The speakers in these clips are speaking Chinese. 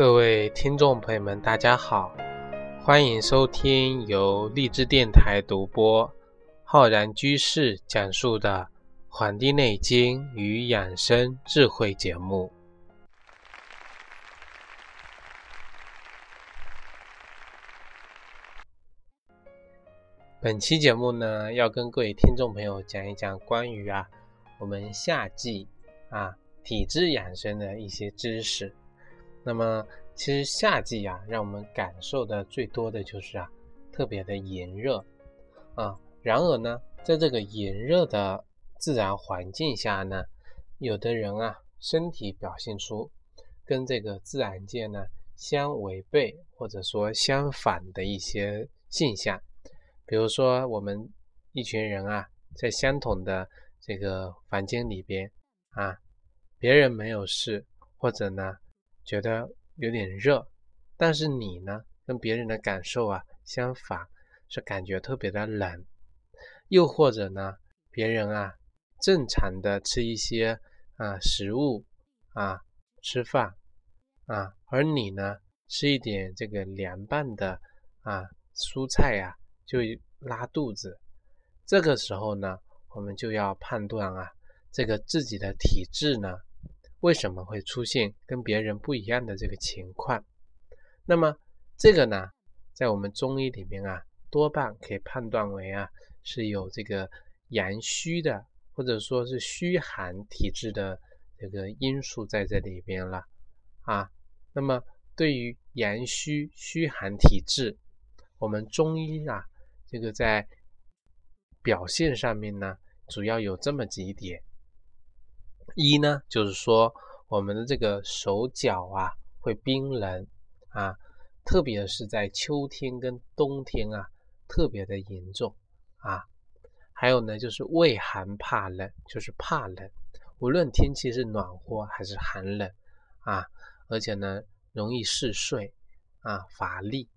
各位听众朋友们，大家好，欢迎收听由荔枝电台独播、浩然居士讲述的《黄帝内经与养生智慧》节目。本期节目呢，要跟各位听众朋友讲一讲关于啊，我们夏季啊体质养生的一些知识。那么，其实夏季啊，让我们感受的最多的就是啊，特别的炎热啊。然而呢，在这个炎热的自然环境下呢，有的人啊，身体表现出跟这个自然界呢相违背或者说相反的一些现象。比如说，我们一群人啊，在相同的这个房间里边啊，别人没有事，或者呢。觉得有点热，但是你呢，跟别人的感受啊相反，是感觉特别的冷。又或者呢，别人啊正常的吃一些啊食物啊吃饭啊，而你呢吃一点这个凉拌的啊蔬菜呀就拉肚子。这个时候呢，我们就要判断啊，这个自己的体质呢。为什么会出现跟别人不一样的这个情况？那么这个呢，在我们中医里面啊，多半可以判断为啊是有这个阳虚的，或者说是虚寒体质的这个因素在这里边了啊。那么对于阳虚虚寒体质，我们中医啊，这个在表现上面呢，主要有这么几点。一呢，就是说我们的这个手脚啊会冰冷啊，特别是在秋天跟冬天啊特别的严重啊。还有呢，就是畏寒怕冷，就是怕冷，无论天气是暖和还是寒冷啊，而且呢容易嗜睡啊乏力。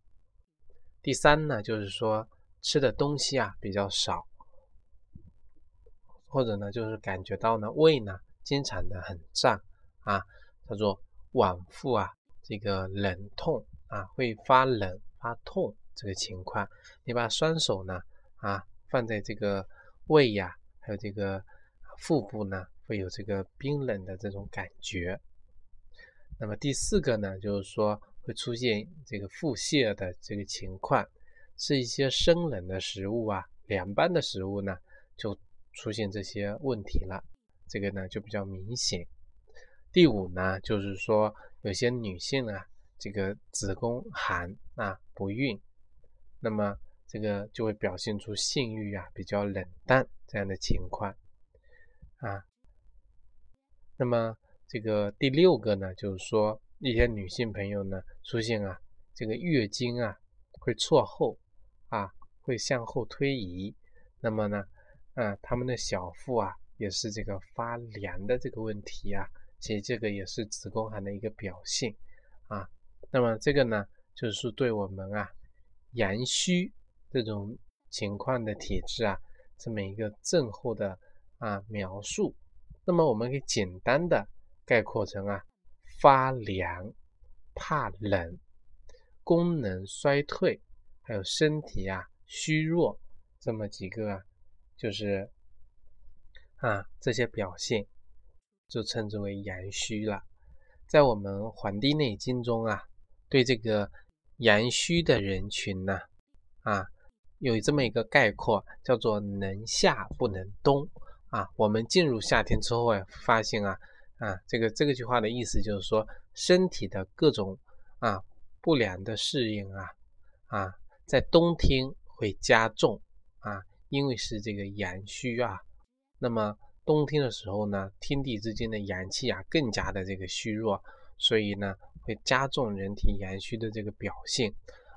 第三呢，就是说吃的东西啊比较少，或者呢就是感觉到呢胃呢。经常的很胀啊，叫做脘腹啊，这个冷痛啊，会发冷发痛这个情况。你把双手呢啊放在这个胃呀，还有这个腹部呢，会有这个冰冷的这种感觉。那么第四个呢，就是说会出现这个腹泻的这个情况，吃一些生冷的食物啊，凉拌的食物呢，就出现这些问题了。这个呢就比较明显。第五呢，就是说有些女性啊，这个子宫寒啊不孕，那么这个就会表现出性欲啊比较冷淡这样的情况啊。那么这个第六个呢，就是说一些女性朋友呢出现啊这个月经啊会错后啊会向后推移，那么呢啊他们的小腹啊。也是这个发凉的这个问题啊，其实这个也是子宫寒的一个表现啊。那么这个呢，就是对我们啊阳虚这种情况的体质啊，这么一个症候的啊描述。那么我们可以简单的概括成啊发凉、怕冷、功能衰退，还有身体啊虚弱这么几个啊，就是。啊，这些表现就称之为阳虚了。在我们《黄帝内经》中啊，对这个阳虚的人群呢，啊，有这么一个概括，叫做能夏不能冬。啊，我们进入夏天之后啊，发现啊，啊，这个这个句话的意思就是说，身体的各种啊不良的适应啊，啊，在冬天会加重啊，因为是这个阳虚啊。那么冬天的时候呢，天地之间的阳气啊更加的这个虚弱，所以呢会加重人体阳虚的这个表现。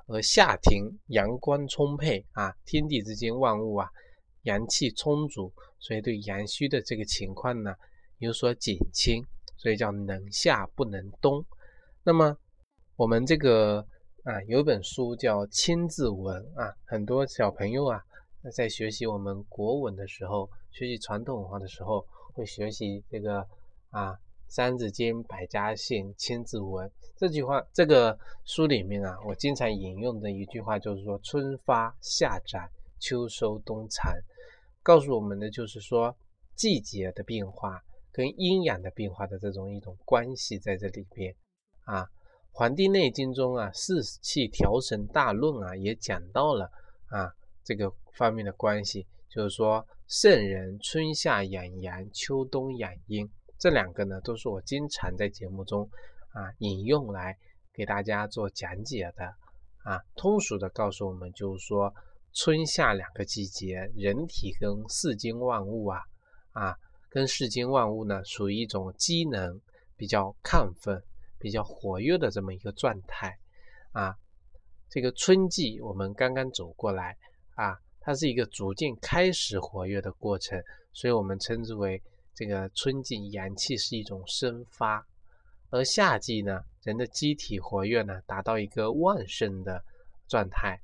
而夏天阳光充沛啊，天地之间万物啊阳气充足，所以对阳虚的这个情况呢有所减轻，所以叫能夏不能冬。那么我们这个啊有本书叫《千字文》啊，很多小朋友啊。在学习我们国文的时候，学习传统文化的时候，会学习这个啊三字经》《百家姓》千字文。这句话，这个书里面啊，我经常引用的一句话就是说：“春发夏长，秋收冬藏。”告诉我们的就是说，季节的变化跟阴阳的变化的这种一种关系在这里边。啊，《黄帝内经》中啊，《四气调神大论》啊，也讲到了啊这个方面的关系，就是说，圣人春夏养阳，秋冬养阴。这两个呢，都是我经常在节目中啊引用来给大家做讲解的啊。通俗的告诉我们，就是说春夏两个季节，人体跟世间万物啊啊，跟世间万物呢，属于一种机能比较亢奋、比较活跃的这么一个状态啊。这个春季我们刚刚走过来啊，它是一个逐渐开始活跃的过程，所以我们称之为。这个春季阳气是一种生发，而夏季呢，人的机体活跃呢，达到一个旺盛的状态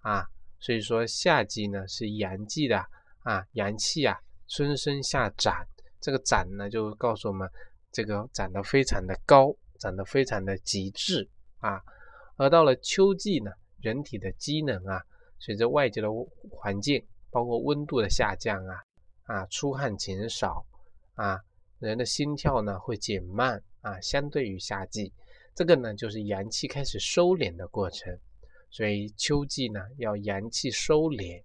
啊，所以说夏季呢是阳季的啊，阳气啊，春生夏长，这个长呢就告诉我们，这个长得非常的高，长得非常的极致啊，而到了秋季呢，人体的机能啊，随着外界的环境，包括温度的下降啊，啊，出汗减少。啊，人的心跳呢会减慢啊，相对于夏季，这个呢就是阳气开始收敛的过程。所以秋季呢要阳气收敛，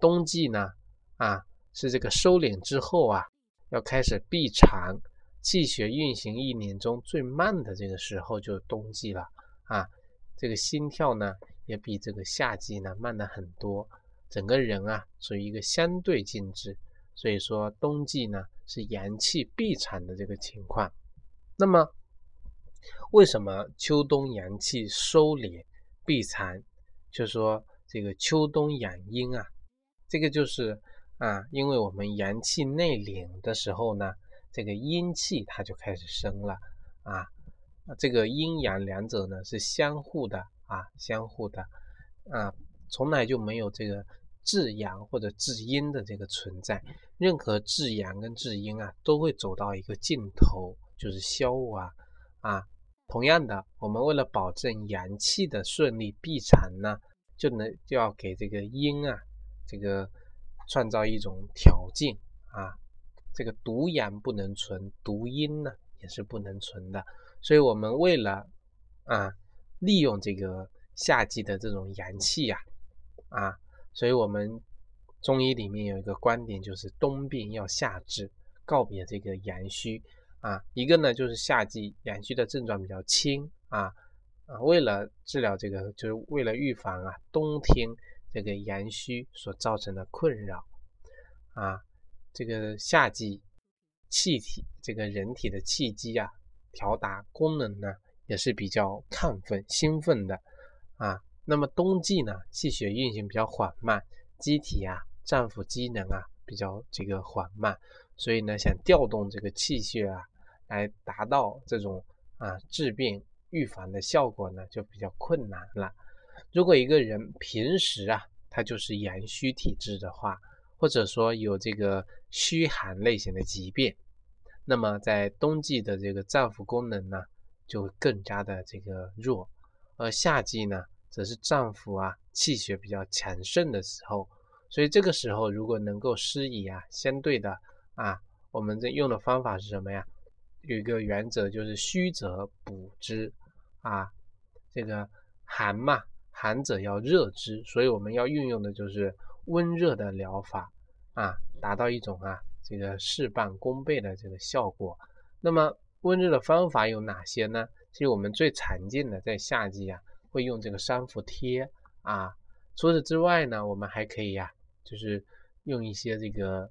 冬季呢啊是这个收敛之后啊要开始闭藏，气血运行一年中最慢的这个时候就是冬季了啊。这个心跳呢也比这个夏季呢慢了很多，整个人啊处于一个相对静止。所以说冬季呢是阳气闭藏的这个情况，那么为什么秋冬阳气收敛闭藏？就说这个秋冬养阴啊，这个就是啊，因为我们阳气内敛的时候呢，这个阴气它就开始生了啊，这个阴阳两者呢是相互的啊，相互的啊，从来就没有这个。至阳或者至阴的这个存在，任何至阳跟至阴啊，都会走到一个尽头，就是消亡啊。同样的，我们为了保证阳气的顺利闭藏呢，就能就要给这个阴啊，这个创造一种条件啊。这个独阳不能存，独阴呢也是不能存的。所以，我们为了啊，利用这个夏季的这种阳气呀，啊。所以，我们中医里面有一个观点，就是冬病要夏治，告别这个阳虚啊。一个呢，就是夏季阳虚的症状比较轻啊啊，为了治疗这个，就是为了预防啊冬天这个阳虚所造成的困扰啊。这个夏季气体，这个人体的气机啊，调达功能呢，也是比较亢奋、兴奋的啊。那么冬季呢，气血运行比较缓慢，机体啊，脏腑机能啊比较这个缓慢，所以呢，想调动这个气血啊，来达到这种啊治病预防的效果呢，就比较困难了。如果一个人平时啊，他就是阳虚体质的话，或者说有这个虚寒类型的疾病，那么在冬季的这个脏腑功能呢，就会更加的这个弱，而夏季呢。则是脏腑啊气血比较强盛的时候，所以这个时候如果能够施以啊相对的啊，我们这用的方法是什么呀？有一个原则就是虚则补之啊，这个寒嘛，寒者要热之，所以我们要运用的就是温热的疗法啊，达到一种啊这个事半功倍的这个效果。那么温热的方法有哪些呢？其实我们最常见的在夏季啊。会用这个三伏贴啊，除此之外呢，我们还可以呀，就是用一些这个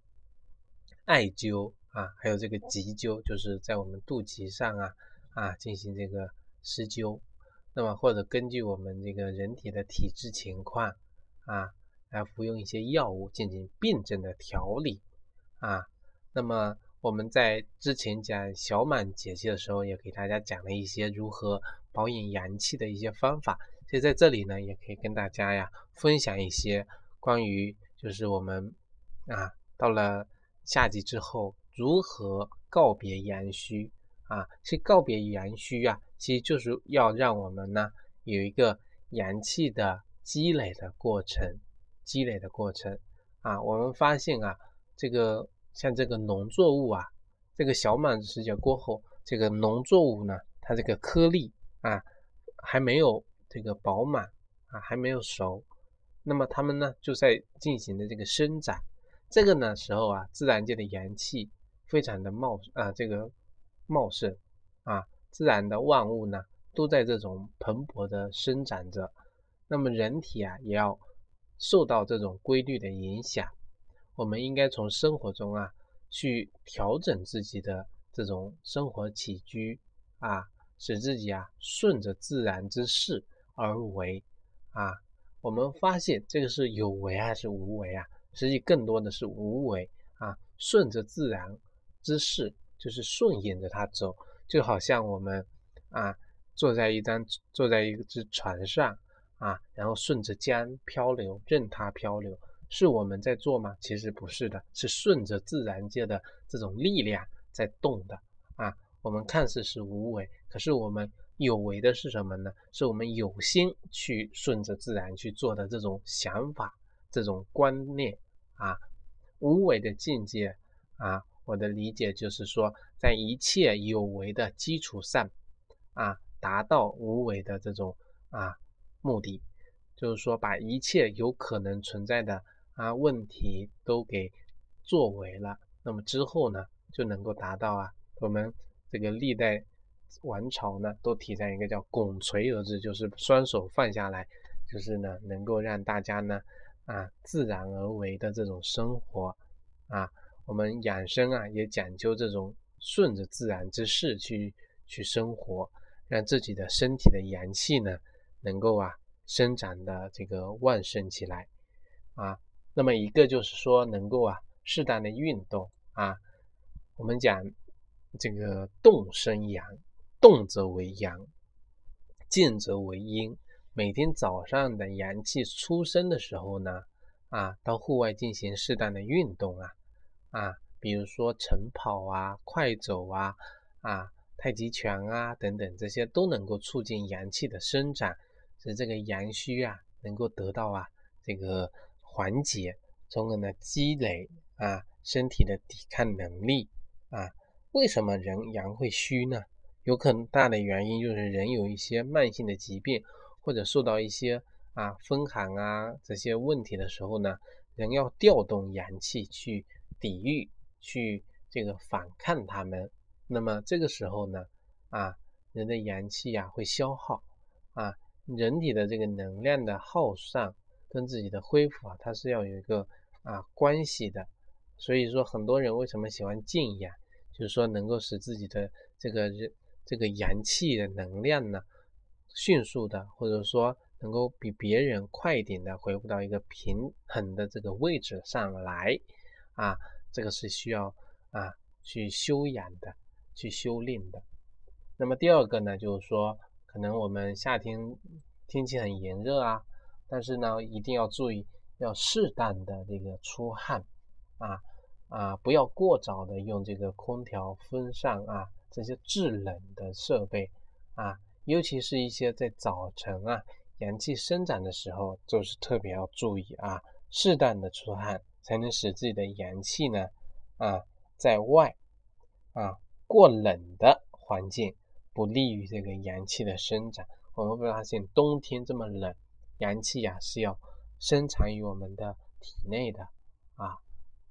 艾灸啊，还有这个急灸，就是在我们肚脐上啊啊进行这个施灸。那么或者根据我们这个人体的体质情况啊，来服用一些药物进行病症的调理啊。那么我们在之前讲小满节气的时候，也给大家讲了一些如何。保养阳气的一些方法，所以在这里呢，也可以跟大家呀分享一些关于就是我们啊到了夏季之后如何告别阳虚啊，其实告别阳虚啊，其实就是要让我们呢有一个阳气的积累的过程，积累的过程啊。我们发现啊，这个像这个农作物啊，这个小满时节过后，这个农作物呢，它这个颗粒啊还没有这个饱满啊，还没有熟，那么它们呢就在进行的这个生长。这个呢时候啊，自然界的阳气非常的茂啊，这个。茂盛啊，自然的万物呢都在这种蓬勃的生长着。那么人体啊也要受到这种规律的影响。我们应该从生活中啊去调整自己的这种生活起居啊，使自己啊顺着自然之势而为啊。我们发现这个是有为还是无为啊？实际更多的是无为啊，顺着自然之势。就是顺应着它走，就好像我们啊坐在一张坐在一只船上啊，然后顺着江漂流，任它漂流，是我们在做吗？其实不是的，是顺着自然界的这种力量在动的啊。我们看似是无为，可是我们有为的是什么呢？是我们有心去顺着自然去做的这种想法、这种观念啊。无为的境界啊。我的理解就是说，在一切有为的基础上，啊，达到无为的这种啊目的，就是说把一切有可能存在的啊问题都给作为了，那么之后呢，就能够达到啊，我们这个历代王朝呢都提倡一个叫拱垂而治，就是双手放下来，就是呢能够让大家呢啊自然而为的这种生活啊。我们养生啊，也讲究这种顺着自然之势去去生活，让自己的身体的阳气呢，能够啊生长的这个旺盛起来啊。那么一个就是说，能够啊适当的运动啊。我们讲这个动生阳，动则为阳，静则为阴。每天早上的阳气出生的时候呢，啊，到户外进行适当的运动啊。啊，比如说晨跑啊、快走啊、啊太极拳啊等等，这些都能够促进阳气的生长，使这个阳虚啊能够得到啊这个缓解，从而呢积累啊身体的抵抗能力啊。为什么人阳会虚呢？有很大的原因就是人有一些慢性的疾病，或者受到一些啊风寒啊这些问题的时候呢，人要调动阳气去。抵御去这个反抗他们，那么这个时候呢，啊，人的阳气呀会消耗，啊，人体的这个能量的耗散跟自己的恢复啊，它是要有一个啊关系的。所以说，很多人为什么喜欢静养，就是说能够使自己的这个人这个阳气的能量呢，迅速的或者说能够比别人快一点的恢复到一个平衡的这个位置上来。啊，这个是需要啊去修养的，去修炼的。那么第二个呢，就是说，可能我们夏天天气很炎热啊，但是呢，一定要注意，要适当的这个出汗啊啊，不要过早的用这个空调、风扇啊这些制冷的设备啊，尤其是一些在早晨啊阳气生长的时候，就是特别要注意啊，适当的出汗。才能使自己的阳气呢，啊，在外，啊，过冷的环境不利于这个阳气的生长。我们会发现冬天这么冷，阳气呀是要生产于我们的体内的啊。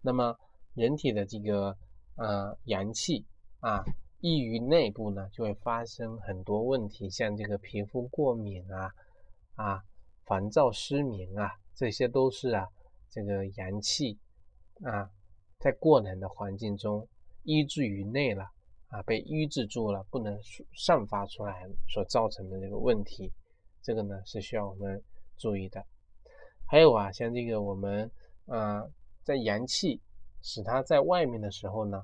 那么人体的这个呃阳气啊溢于内部呢，就会发生很多问题，像这个皮肤过敏啊啊，烦躁失眠啊，这些都是啊。这个阳气啊，在过冷的环境中抑制于内了啊，被抑制住了，不能散发出来所造成的这个问题，这个呢是需要我们注意的。还有啊，像这个我们啊，在阳气使它在外面的时候呢，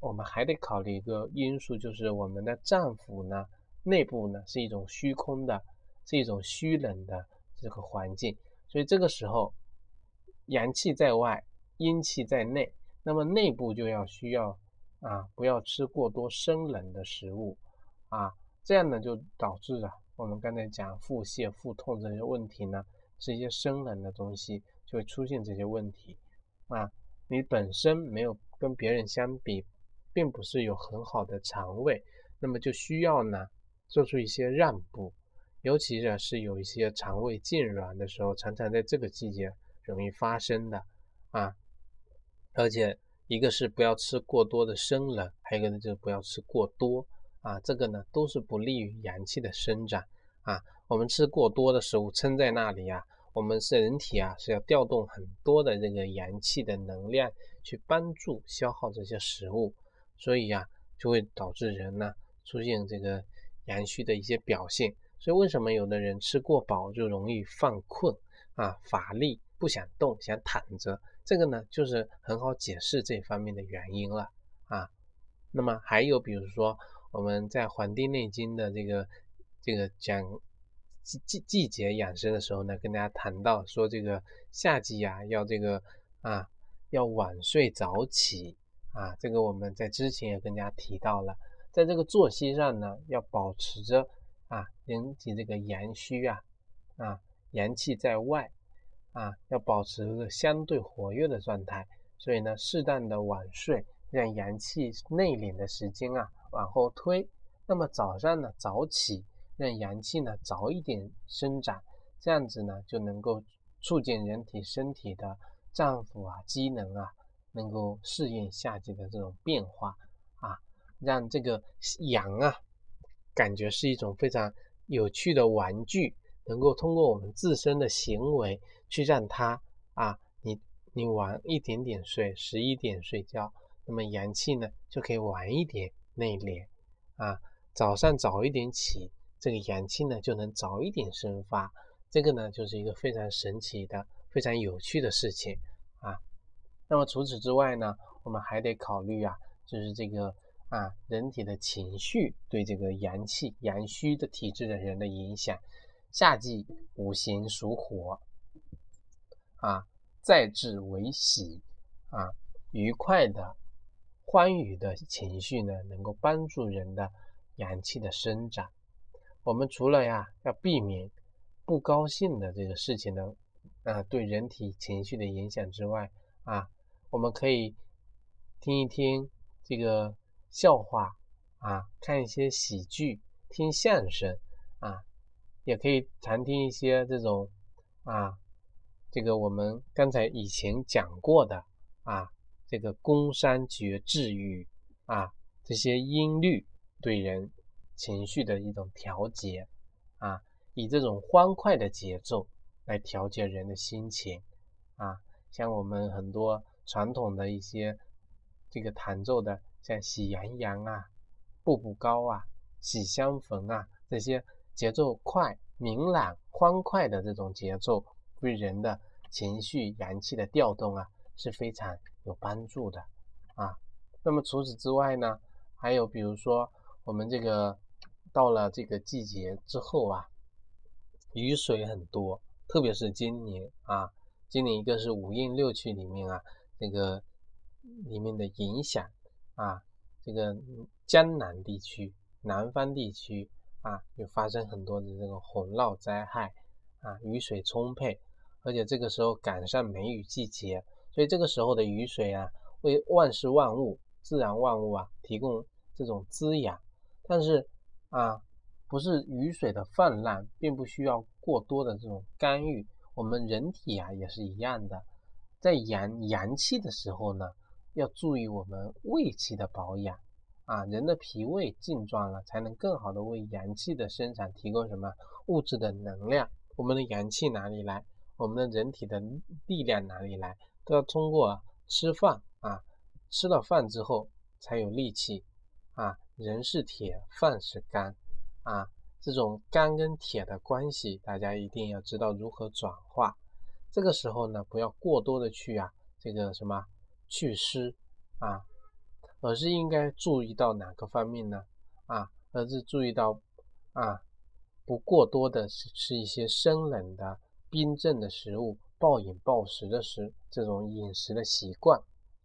我们还得考虑一个因素，就是我们的脏腑呢内部呢是一种虚空的，是一种虚冷的这个环境，所以这个时候。阳气在外，阴气在内，那么内部就要需要啊，不要吃过多生冷的食物啊，这样呢就导致了我们刚才讲腹泻、腹痛这些问题呢，是一些生冷的东西就会出现这些问题啊。你本身没有跟别人相比，并不是有很好的肠胃，那么就需要呢做出一些让步，尤其是是有一些肠胃痉挛的时候，常常在这个季节容易发生的啊，而且。一个是不要吃过多的生冷，还有一个呢就是不要吃过多啊，这个呢都是不利于阳气的生长啊。我们吃过多的食物撑在那里啊，我们是人体啊是要调动很多的这个阳气的能量去帮助消耗这些食物，所以呀就会导致人呢出现这个阳虚的一些表现。所以为什么有的人吃过饱就容易犯困啊、乏力、不想动、想躺着？这个呢，就是很好解释这方面的原因了啊。那么还有比如说，我们在《黄帝内经》的这个这个讲季季季节养生的时候呢，跟大家谈到说，这个夏季啊，要这个啊，要晚睡早起啊。这个我们在之前也跟大家提到了，在这个作息上呢，要保持着啊，人体这个阳虚啊啊，阳气在外。啊，要保持一个相对活跃的状态，所以呢，适当的晚睡，让阳气内敛的时间啊往后推。那么早上呢早起，让阳气呢早一点生长，这样子呢就能够促进人体身体的脏腑啊机能啊能够适应夏季的这种变化啊，让这个阳啊感觉是一种非常有趣的玩具，能够通过我们自身的行为。去让它啊，你你晚一点点睡，十一点睡觉，那么阳气呢就可以晚一点内敛啊。早上早一点起，这个阳气呢就能早一点生发。这个呢就是一个非常神奇的、非常有趣的事情啊。那么除此之外呢，我们还得考虑啊，就是这个啊人体的情绪对这个阳气阳虚的体质的人的影响。夏季五行属火。啊，再至为喜啊，愉快的、欢愉的情绪呢，能够帮助人的阳气的生长。我们除了呀要避免不高兴的这个事情的啊对人体情绪的影响之外啊，我们可以听一听这个笑话啊，看一些喜剧，听相声啊，也可以常听一些这种啊。这个我们刚才以前讲过的啊，这个宫商角徵羽啊，这些音律对人情绪的一种调节啊，以这种欢快的节奏来调节人的心情啊，像我们很多传统的一些这个弹奏的，像喜羊羊啊、步步高啊、喜相逢啊这些节奏快、明朗、欢快的这种节奏。对人的情绪、阳气的调动啊，是非常有帮助的啊。那么除此之外呢，还有比如说我们这个到了这个季节之后啊，雨水很多，特别是今年啊，今年一个是五运六气里面啊，这个里面的影响啊，这个江南地区、南方地区啊，就发生很多的这个洪涝灾害啊，雨水充沛。而且这个时候赶上梅雨季节，所以这个时候的雨水啊，为万事万物、自然万物啊提供这种滋养。但是啊，不是雨水的泛滥，并不需要过多的这种干预。我们人体啊也是一样的，在阳阳气的时候呢，要注意我们胃气的保养啊。人的脾胃健壮了，才能更好的为阳气的生产提供什么物质的能量。我们的阳气哪里来？我们的人体的力量哪里来？要通过吃饭啊，吃了饭之后才有力气啊。人是铁，饭是钢啊。这种钢跟铁的关系，大家一定要知道如何转化。这个时候呢，不要过多的去啊，这个什么祛湿啊，而是应该注意到哪个方面呢？啊，而是注意到啊，不过多的是吃一些生冷的。冰镇的食物、暴饮暴食的食这种饮食的习惯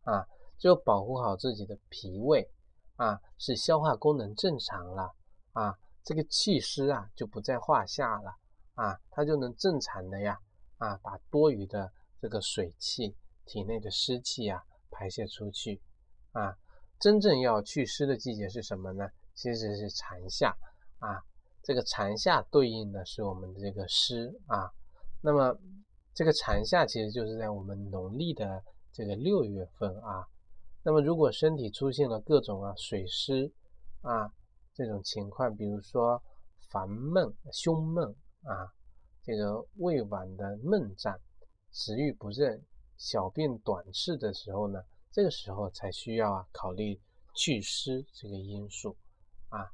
啊，就保护好自己的脾胃啊，使消化功能正常了啊，这个气湿啊就不在话下了啊，它就能正常的呀啊，把多余的这个水气、体内的湿气啊排泄出去啊。真正要祛湿的季节是什么呢？其实是蝉夏啊。这个蝉夏对应的是我们的这个湿啊。那么这个蝉夏其实就是在我们农历的这个六月份啊。那么如果身体出现了各种啊水湿啊这种情况，比如说烦闷、胸闷啊，这个胃脘的闷胀、食欲不振、小便短赤的时候呢？这个时候才需要啊考虑祛湿这个因素啊。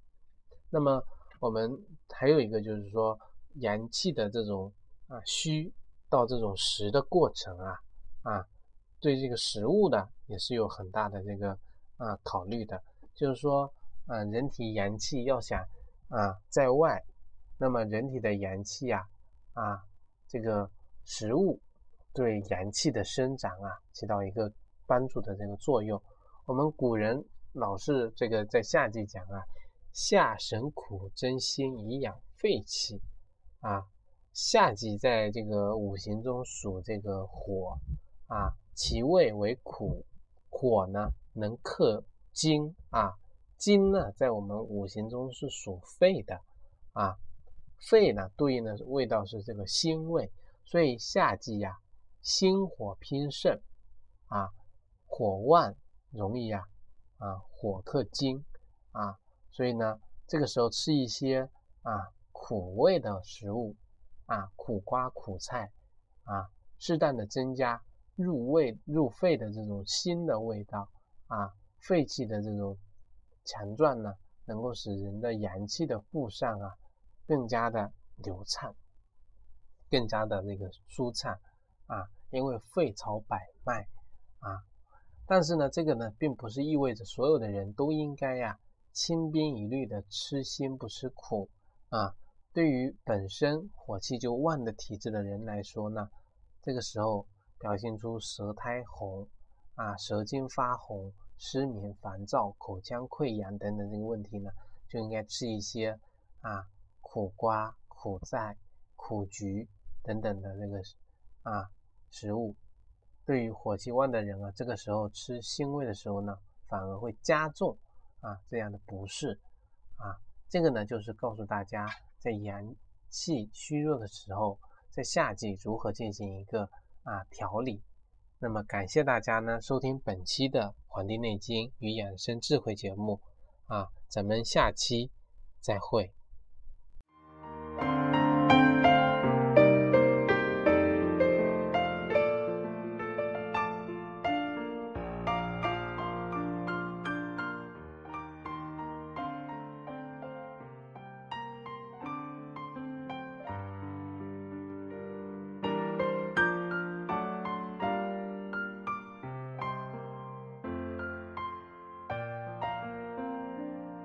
那么我们还有一个就是说阳气的这种啊虚到这种食的过程啊啊，对这个食物呢也是有很大的这个啊考虑的。就是说啊，人体阳气要想啊在外，那么人体的阳气啊啊这个食物对阳气的生长啊起到一个。帮助的这个作用，我们古人老是这个在夏季讲啊，夏神苦真心以养肺气啊，夏季在这个五行中属这个火啊，其味为苦，火呢能克金啊，金呢在我们五行中是属肺的啊，肺呢对应的味道是这个辛味，所以夏季呀，心火偏盛啊。火旺容易啊啊火克金啊，所以呢这个时候吃一些啊苦味的食物啊苦瓜苦菜啊，适当的增加入胃入肺的这种辛的味道啊，肺气的这种强壮呢，能够使人的阳气的布上啊更加的流畅，更加的那个舒畅啊，因为肺朝百脉啊。但是呢，这个呢，并不是意味着所有的人都应该呀轻边一律的吃辛不吃苦啊。对于本身火气就旺的体质的人来说呢，这个时候表现出舌苔红啊、舌尖发红、失眠、烦躁、口腔溃疡等等这个问题呢，就应该吃一些啊苦瓜、苦菜、苦菊等等的那个啊食物。对于火气旺的人啊，这个时候吃腥味的时候呢，反而会加重啊这样的不适啊。这个呢，就是告诉大家，在阳气虚弱的时候，在夏季如何进行一个啊调理。那么感谢大家呢收听本期的《黄帝内经与养生智慧》节目啊，咱们下期再会。